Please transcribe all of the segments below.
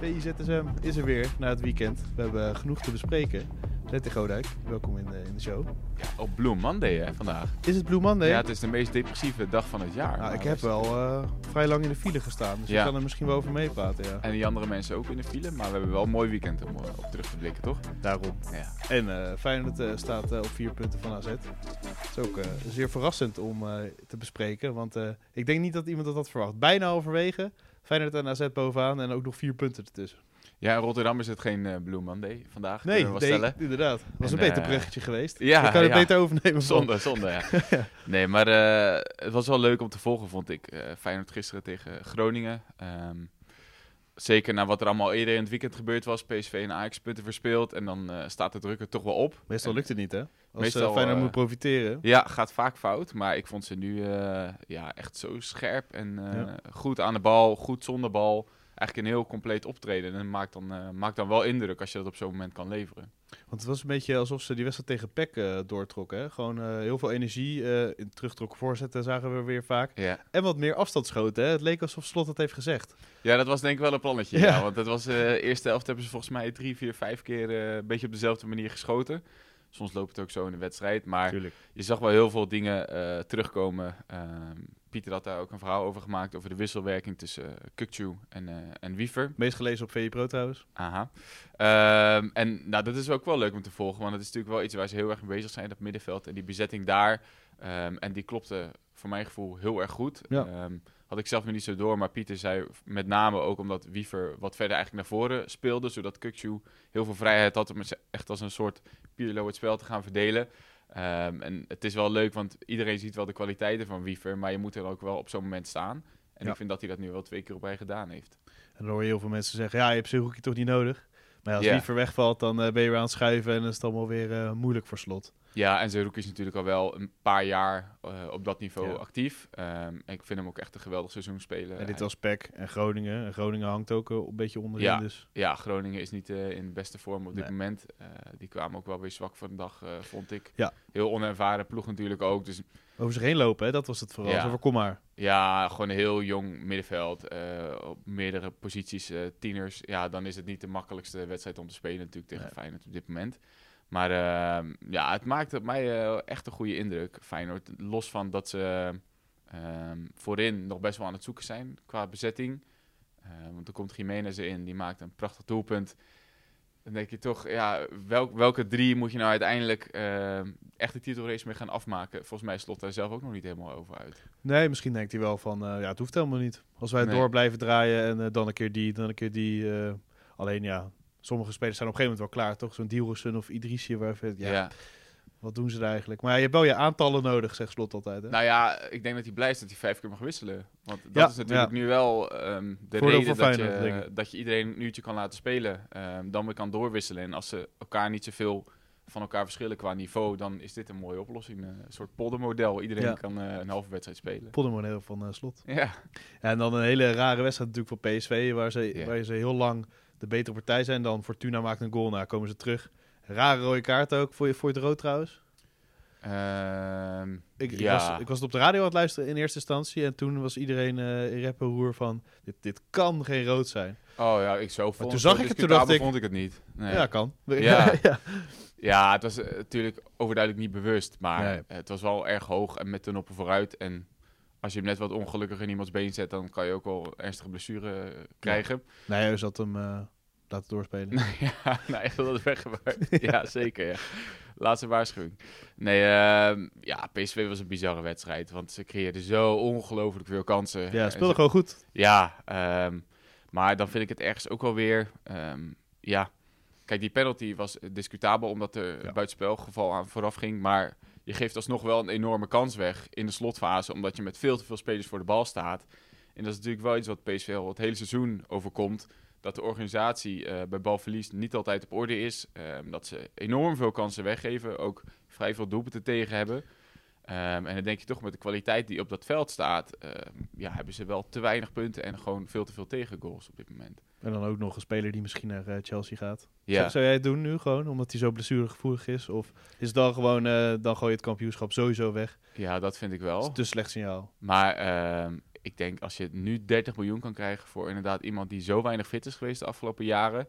VIZSM is er weer na het weekend. We hebben genoeg te bespreken. Letty Godijk, welkom in de, in de show. Ja, op Blue Monday hè, vandaag. Is het Blue Monday? Ja, het is de meest depressieve dag van het jaar. Nou, ik heb we- wel eh, vrij lang in de file gestaan, dus Ja. ik kan er misschien wel over meepraten, ja. En die andere mensen ook in de file, maar we hebben wel een mooi weekend om eh, op terug te blikken, toch? Daarom. Ja. En eh Feyenoord eh, staat op vier punten van AZ. Dat is ook zeer verrassend om te bespreken, want ik denk niet dat iemand dat had verwacht. Bijna halverwege, Feyenoord en AZ bovenaan en ook nog vier punten ertussen. Ja, in Rotterdam is het geen eh, Blue Monday vandaag, Nee, we inderdaad. Dat was En, een beter eh, bruggetje geweest. Ja, ik kan het ja. beter overnemen. Zonde, zonde, ja. Nee, maar eh, het was wel leuk om te volgen, vond ik. Feyenoord gisteren tegen Groningen. Ehm, zeker na wat er allemaal eerder in het weekend gebeurd was. PSV en Ajax punten verspeeld. En dan staat de druk er toch wel op. Meestal En- lukt het niet, hè? Als Meestal, Meestal, Feyenoord moet profiteren. Ja, gaat vaak fout. Maar ik vond ze nu ja, echt zo scherp en Ja. goed aan de bal, goed zonder bal. Eigenlijk een heel compleet optreden. En maakt dan, eh, maakt dan wel indruk als je dat op zo'n moment kan leveren. Want het was een beetje alsof ze die wedstrijd tegen PEC eh, doortrokken. Hè? Gewoon eh, heel veel energie. in terugtrokken voorzetten zagen we weer vaak. Ja. En wat meer afstandsschoten. Hè? Het leek alsof Slot het heeft gezegd. ja, dat was denk ik wel een plannetje. Ja. Ja. want dat was de eerste helft hebben ze volgens mij drie, vier, vijf keer een beetje op dezelfde manier geschoten. Soms loopt het ook zo in de wedstrijd. Maar Tuurlijk. je zag wel heel veel dingen eh, terugkomen. Ehm, Pieter had daar ook een verhaal over gemaakt. Over de wisselwerking tussen uh, en, eh, en Wiever. Meest gelezen op VE Pro trouwens. Aha. Ehm, en nou, dat is ook wel leuk om te volgen, want het is natuurlijk wel iets waar ze heel erg mee bezig zijn, dat middenveld en die bezetting daar. Ehm, en die klopte voor mijn gevoel heel erg goed. Ja. Had ik zelf nog niet zo door, maar Pieter zei met name ook omdat Wiever wat verder eigenlijk naar voren speelde, zodat Kukcu heel veel vrijheid had om echt als een soort Pirlo het spel te gaan verdelen. Ehm, en het is wel leuk, want iedereen ziet wel de kwaliteiten van Wiever, maar je moet er ook wel op zo'n moment staan. En Ja. ik vind dat hij dat nu wel twee keer op rij gedaan heeft. En dan hoor je heel veel mensen zeggen, ja, je hebt Zerouki toch niet nodig. Maar ja, als Ja. Wiever wegvalt, dan eh, ben je weer aan het schuiven en dan is het allemaal weer eh, moeilijk voor Slot. Ja, en Zeroek is natuurlijk al wel een paar jaar eh, op dat niveau Ja. actief. Ehm, en ik vind hem ook echt een geweldig seizoen spelen. en dit was PEC en Groningen. En Groningen hangt ook eh, een beetje onderin. Ja. Dus Ja, Groningen is niet eh, in de beste vorm op dit Nee. moment. Die kwamen ook wel weer zwak voor de dag, vond ik. Ja. Heel onervaren ploeg natuurlijk ook. Dus over zich heen lopen, hè? dat was het vooral. Ja. Kom maar. ja, gewoon een heel jong middenveld. op meerdere posities, tieners. Ja, dan is het niet de makkelijkste wedstrijd om te spelen natuurlijk tegen Nee. Feyenoord op dit moment. Maar ehm, ja, het maakte op mij eh, echt een goede indruk, Feyenoord. Los van dat ze ehm, voorin nog best wel aan het zoeken zijn qua bezetting. Eh, want er komt Jiménez in, die maakt een prachtig doelpunt. Dan denk je toch, ja, welk, welke drie moet je nou uiteindelijk ehm, echt de titelrace mee gaan afmaken? Volgens mij slot daar zelf ook nog niet helemaal over uit. Nee, misschien denkt hij wel van, eh, ja, het hoeft helemaal niet. Als wij Nee. door blijven draaien en eh, dan een keer die, dan een keer die. alleen ja, sommige spelers zijn op een gegeven moment wel klaar, toch? Zo'n Dielrussen of Idrissi, waar ja, ja. wat doen ze daar eigenlijk? Maar je hebt wel je aantallen nodig, zegt Slot altijd. Hè? Nou ja, ik denk dat hij blij is dat hij vijf keer mag wisselen. Want dat Ja, is natuurlijk ja. nu wel ehm, de Voordeel reden dat je, dat je iedereen een uurtje kan laten spelen. ehm, dan weer kan doorwisselen. En als ze elkaar niet zoveel van elkaar verschillen qua niveau, dan is dit een mooie oplossing. eh, Een soort poldermodel. Iedereen Ja. kan eh, een halve wedstrijd spelen. Poddermodel van eh, Slot. Ja, en dan een hele rare wedstrijd natuurlijk voor PSV, waar ze, waar ze heel lang de betere partij zijn. Dan Fortuna maakt een goal, nou komen ze terug. Rare rode kaart ook, voor je, voor je het rood trouwens. Ehm, Ik, was, ik was het op de radio aan het luisteren in eerste instantie. En toen was iedereen eh in rep roer van, dit, dit kan geen rood zijn. Oh ja, ik zo vond toen zag zo ik het, toen dacht ik- vond ik het niet. Nee. Ja, kan. Ja. ja. Ja, het was eh, natuurlijk overduidelijk niet bewust, maar Nee. het was wel erg hoog en met de noppen vooruit. En als je hem net wat ongelukkig in iemands been zet, dan kan je ook wel ernstige blessure eh, krijgen. Nee, hij zat hem laten doorspelen. ja, nou, echt wel dat weggewerkt. ja, zeker, ja. Laatste waarschuwing. Nee, ehm, ja, PSV was een bizarre wedstrijd, want ze creëerden zo ongelooflijk veel kansen. Ja, En speelde ze- gewoon goed. Ja, ehm, maar dan vind ik het ergens ook wel weer. ehm, ja, kijk, die penalty was discutabel omdat er Ja. buitenspelgeval aan vooraf ging. Maar je geeft alsnog wel een enorme kans weg in de slotfase, omdat je met veel te veel spelers voor de bal staat. En dat is natuurlijk wel iets wat PSV al het hele seizoen overkomt. Dat de organisatie eh, bij balverlies niet altijd op orde is. ehm, dat ze enorm veel kansen weggeven. Ook vrij veel doelpunten tegen hebben. Ehm, en dan denk je toch met de kwaliteit die op dat veld staat, ehm, ja, hebben ze wel te weinig punten en gewoon veel te veel tegengoals op dit moment. En dan ook nog een speler die misschien naar eh, Chelsea gaat. Ja, Zou, zou jij het doen nu gewoon, omdat hij zo blessuregevoelig is? Of is het dan gewoon, eh, dan gooi je het kampioenschap sowieso weg? ja dat vind ik Dat is wel. te slecht signaal. Maar ik denk als je nu 30 miljoen kan krijgen voor inderdaad iemand die zo weinig fit is geweest de afgelopen jaren.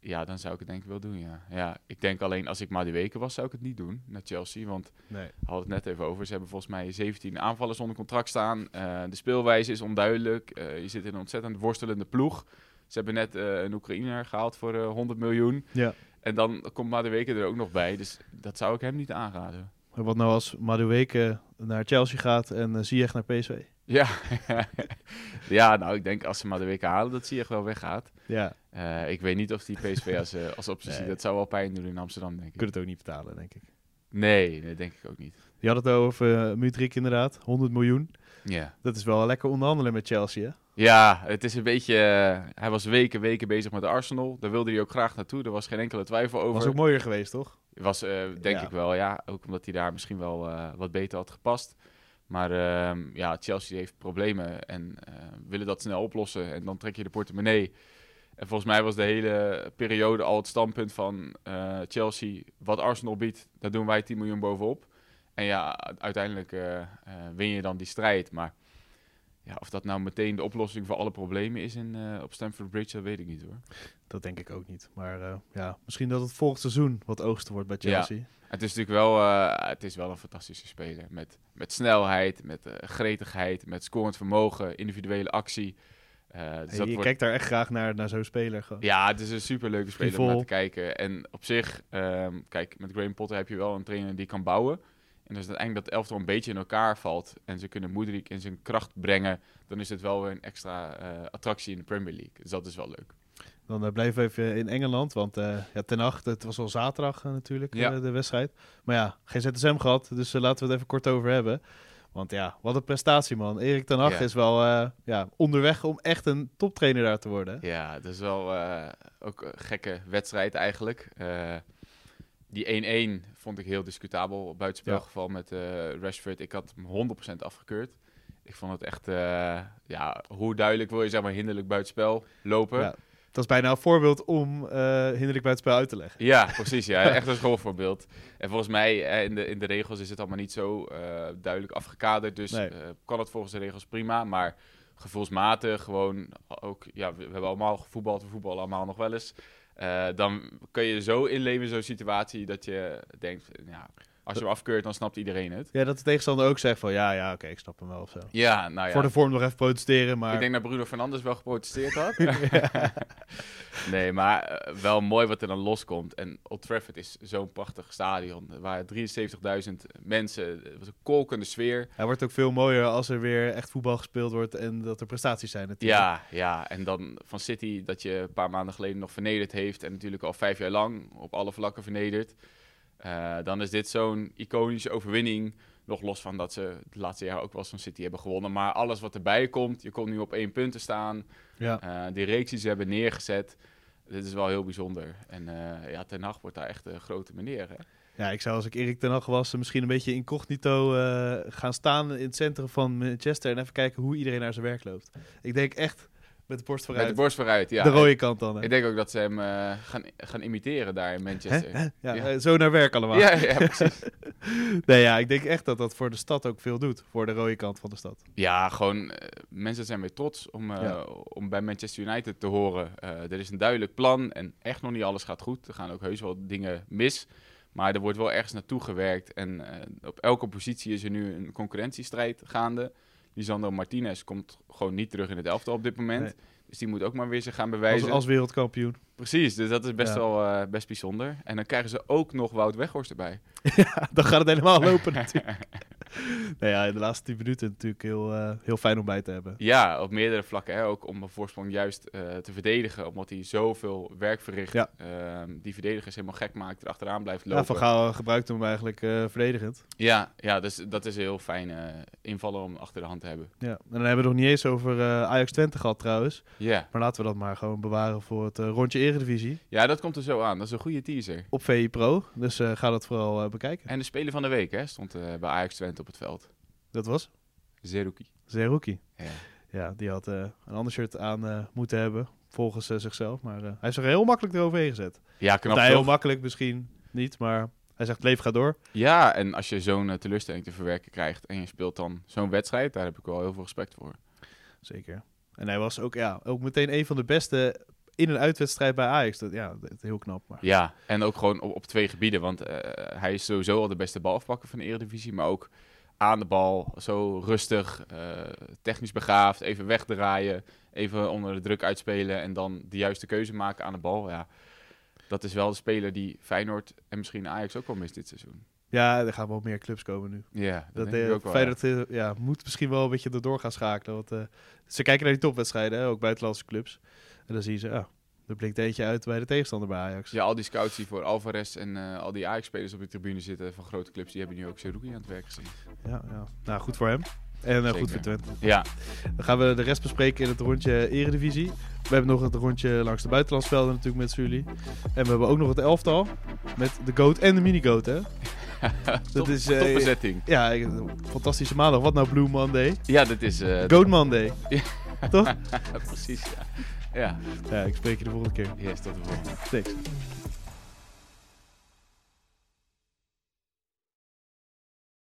Ja, dan zou ik het denk ik wel doen, ja. Ja, ik denk alleen als ik maar de weken was, zou ik het niet doen naar Chelsea. Want Nee. we hadden het net even over. Ze hebben volgens mij 17 aanvallers onder contract staan. Eh, de speelwijze is onduidelijk. Eh, je zit in een ontzettend worstelende ploeg. Ze hebben net eh, een Oekraïner gehaald voor eh 100 miljoen. Ja. En dan komt Madueke er ook nog bij. Dus dat zou ik hem niet aanraden. Wat nou als Madueke naar Chelsea gaat en Ziyech naar PSV? Ja. ja, nou, ik denk als ze Madueke halen, dat Ziyech wel weggaat. Ja, Eh, ik weet niet of die PSV als, eh, als optie ziet. Nee. Dat zou wel pijn doen in Amsterdam, denk ik. kunt het ook niet betalen, denk ik. Nee, dat denk ik ook niet. Je had het over uh, Mudrik inderdaad, 100 miljoen. Ja. Dat is wel lekker onderhandelen met Chelsea, hè? Ja, het is een beetje... eh, hij was weken, weken bezig met Arsenal. Daar wilde hij ook graag naartoe. Er was geen enkele twijfel over. Was ook mooier geweest, toch? Was, eh, denk Ja. ik wel, ja. Ook omdat hij daar misschien wel eh, wat beter had gepast. Maar ehm, ja, Chelsea heeft problemen en eh, willen dat snel oplossen. En dan trek je de portemonnee. En volgens mij was de hele periode al het standpunt van eh, Chelsea... wat Arsenal biedt, daar doen wij 10 miljoen bovenop. En ja, uiteindelijk eh, win je dan die strijd. Maar ja, of dat nou meteen de oplossing voor alle problemen is in, eh, op Stamford Bridge, dat weet ik niet hoor. Dat denk ik ook niet. Maar uh, ja, misschien dat het volgend seizoen wat oogsten wordt bij Chelsea. Ja. Het is natuurlijk wel, uh, het is wel een fantastische speler. Met, met snelheid, met gretigheid, met scorend vermogen, individuele actie. Dus hey, dat je wordt... kijkt daar echt graag naar, naar zo'n speler. Gewoon. Ja, het is een superleuke speler Frivol. om naar te kijken. En op zich, um, kijk, met Graham Potter heb je wel een trainer die kan bouwen. En als uiteindelijk dat elftal een beetje in elkaar valt en ze kunnen Moedrik in zijn kracht brengen, dan is het wel weer een extra uh, attractie in de Premier League. Dus dat is wel leuk. Dan uh, blijven we even in Engeland, want uh, ja, ten acht, het was al zaterdag natuurlijk, Ja. de wedstrijd. Maar ja, geen ZSM gehad, dus laten we het even kort over hebben. Want ja, wat een prestatie man. Erik ten Hag Ja. is wel eh, ja, onderweg om echt een toptrainer daar te worden. Ja, het is wel eh, ook een gekke wedstrijd eigenlijk. Die 1-1 vond ik heel discutabel. Buitenspelgeval met eh, Rashford. Ik had hem 100% afgekeurd. Ik vond het echt, eh, ja, hoe duidelijk wil je zeg maar hinderlijk buitenspel lopen? Ja, Dat is bijna een voorbeeld om eh hinderlijk buitenspel uit te leggen. Ja, precies. Ja. Echt een schoolvoorbeeld. En volgens mij in de, in de regels is het allemaal niet zo duidelijk afgekaderd. Dus Nee. kan het volgens de regels prima. Maar gevoelsmatig gewoon ook... Ja, we, we hebben allemaal gevoetbald. We voetballen allemaal nog wel eens. Eh, dan kun je zo inleven in zo'n situatie dat je denkt... Ja, als je hem afkeurt, dan snapt iedereen het. Ja, dat de tegenstander ook zegt van ja, ja, oké, ik snap hem wel of zo. Ja, nou ja. Voor de vorm nog even protesteren, maar... Ik denk dat Bruno Fernandes wel geprotesteerd had. nee, maar eh, wel mooi wat er dan loskomt. En Old Trafford is zo'n prachtig stadion. Er waren 73.000 mensen. Het was een kolkende sfeer. Hij wordt ook veel mooier als er weer echt voetbal gespeeld wordt en dat er prestaties zijn natuurlijk. Ja, ja, en dan van City dat je een paar maanden geleden nog vernederd heeft. En natuurlijk al vijf jaar lang op alle vlakken vernederd. Eh, dan is dit zo'n iconische overwinning. Nog los van dat ze de laatste jaren ook wel eens van City hebben gewonnen. Maar alles wat erbij komt. Je komt nu op één punt te staan. Ja. Eh, die reeks die ze hebben neergezet. Dit is wel heel bijzonder. En eh, ja, Ten Hag wordt daar echt een grote meneer. Hè? Ja, ik zou als ik Erik ten Hag was misschien een beetje incognito gaan staan in het centrum van Manchester en even kijken hoe iedereen naar zijn werk loopt. Ik denk echt met de borst vooruit. Met de borst vooruit, ja. de rode kant dan. hè. Ik denk ook dat ze hem eh, gaan, gaan imiteren daar in Manchester. Hè? Hè? Ja, Ja. eh, zo naar werk allemaal. Ja, ja, precies. nee, ja, ik denk echt dat dat voor de stad ook veel doet. Voor de rode kant van de stad. Ja, gewoon eh, mensen zijn weer trots om, Ja. om bij Manchester United te horen. Er is een duidelijk plan en echt nog niet alles gaat goed. Er gaan ook heus wel dingen mis. Maar er wordt wel ergens naartoe gewerkt. En op elke positie is er nu een concurrentiestrijd gaande. Lisandro Martinez komt gewoon niet terug in het elftal op dit moment. Nee. Dus die moet ook maar weer zich gaan bewijzen. als wereldkampioen. Precies, dus dat is best Ja. wel eh, best bijzonder. En dan krijgen ze ook nog Wout Weghorst erbij. dan gaat het helemaal lopen natuurlijk. nou ja, in de laatste 10 minuten natuurlijk heel, eh, heel fijn om bij te hebben. Ja, op meerdere vlakken. Hè? Ook om een voorsprong juist eh, te verdedigen. Omdat hij zoveel werk verricht. Ja. Ehm, die verdedigers helemaal gek maakt. Erachteraan blijft Ja, lopen. van Gaal gebruikt hem eigenlijk eh, verdedigend. Ja, ja dus dat is een heel fijn eh, invallen om achter de hand te hebben. Ja. En dan hebben we het nog niet eens over Ajax Twente gehad trouwens. Ja. Maar laten we dat maar gewoon bewaren voor het rondje Eredivisie. ja, dat komt er zo aan. Dat is een goede teaser. Op VI Pro. Dus ga dat vooral bekijken. En de speler van de week hè, stond bij Ajax Twente op het veld. Dat was Zerouki. Zerouki. Ja. Ja, die had eh, een ander shirt aan eh, moeten hebben. Volgens eh, zichzelf. Maar hij is er heel makkelijk eroverheen gezet. Ja, knap heel makkelijk misschien niet. Maar Hij zegt, leven gaat door. Ja, en als je zo'n teleurstelling te verwerken krijgt en je speelt dan zo'n wedstrijd, daar heb ik wel heel veel respect voor. Zeker. En hij was ook, ja, ook meteen een van de beste in een uitwedstrijd bij Ajax. Dat, ja, heel knap. Maar. Ja, en ook gewoon op, op twee gebieden, want eh, hij is sowieso al de beste balafpakker van de Eredivisie, maar ook aan de bal, zo rustig, eh, technisch begaafd, even wegdraaien, even onder de druk uitspelen en dan de juiste keuze maken aan de bal. Ja, dat is wel de speler die Feyenoord en misschien Ajax ook wel mist dit seizoen. Ja, er gaan wel meer clubs komen nu. Ja, Dat, dat, denk ik eh, ook wel. Feyenoord eh, ja, moet misschien wel een beetje erdoor gaan schakelen. Want eh, ze kijken naar die topwedstrijden, hè, ook buitenlandse clubs. En dan zien ze, ja, er blinkt eentje uit bij de tegenstander bij Ajax. Ja, al die scouts die voor Alvarez en al die Ajax-spelers op de tribune zitten van grote clubs, die hebben nu ook Seruki aan het werk gezien. Ja, ja. Nou, goed voor hem. En goed voor Twente. Ja, Dan gaan we de rest bespreken in het rondje Eredivisie. We hebben nog het rondje langs de buitenlandsvelden natuurlijk met jullie. En we hebben ook nog het elftal met de GOAT en de mini-GOAT, hè? top, is, eh, topbezetting. Ja, fantastische maandag. Wat nou Blue Monday? Ja, dit is... eh, GOAT Monday. Toch? precies, ja. Ja, Ja, ik spreek je de volgende keer. yes, tot de volgende. Thanks.